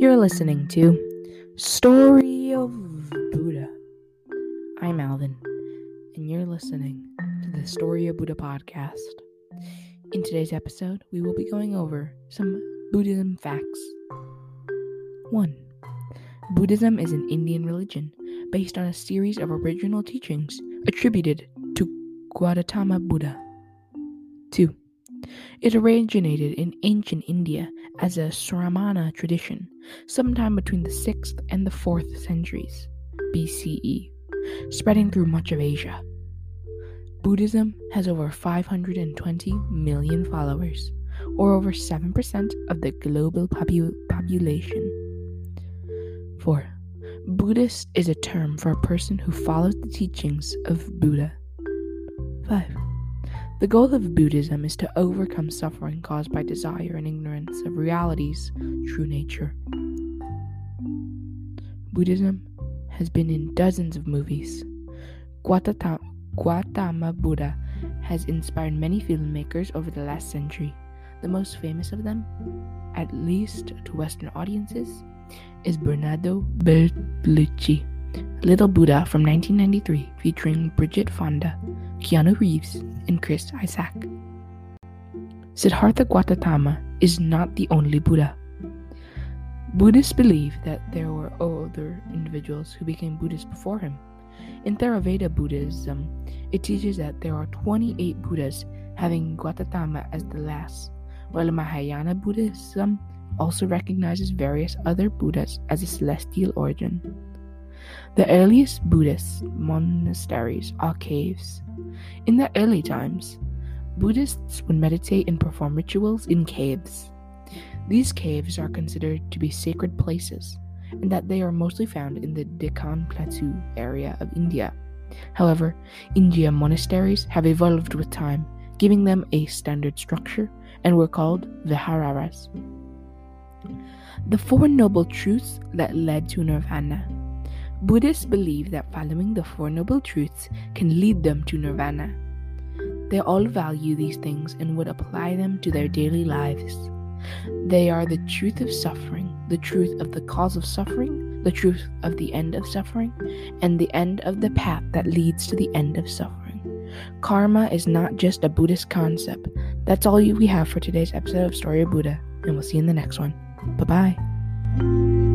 You're listening to Story of Buddha. I'm Alvin, and you're listening to the Story of Buddha podcast. In today's episode, we will be going over some Buddhism facts. 1. Buddhism is an Indian religion based on a series of original teachings attributed to Gautama Buddha. 2. It originated in ancient India as a Sramana tradition, sometime between the 6th and the 4th centuries BCE, spreading through much of Asia. Buddhism has over 520 million followers, or over 7% of the global popu- population. 4. Buddhist is a term for a person who follows the teachings of Buddha. 5. The goal of Buddhism is to overcome suffering caused by desire and ignorance of reality's true nature. Buddhism has been in dozens of movies. Gautama, Buddha has inspired many filmmakers over the last century. The most famous of them, at least to Western audiences, is Bernardo Bertolucci, Little Buddha from 1993, featuring Bridget Fonda, Keanu Reeves, and Chris Isaak. Siddhartha Gautama is not the only Buddha. Buddhists believe that there were other individuals who became Buddhists before him. In Theravada Buddhism, it teaches that there are 28 Buddhas, having Gautama as the last, while Mahayana Buddhism also recognizes various other Buddhas as a celestial origin. The earliest Buddhist monasteries are caves. In the early times, Buddhists would meditate and perform rituals in caves. These caves are considered to be sacred places, and that they are mostly found in the Deccan Plateau area of India. However, Indian monasteries have evolved with time, giving them a standard structure and were called viharas. The Four Noble Truths that led to Nirvana. Buddhists believe that following the Four Noble Truths can lead them to Nirvana. They all value these things and would apply them to their daily lives. They are the truth of suffering, the truth of the cause of suffering, the truth of the end of suffering, and the end of the path that leads to the end of suffering. Karma is not just a Buddhist concept. That's all we have for today's episode of Story of Buddha, and we'll see you in the next one. Bye bye.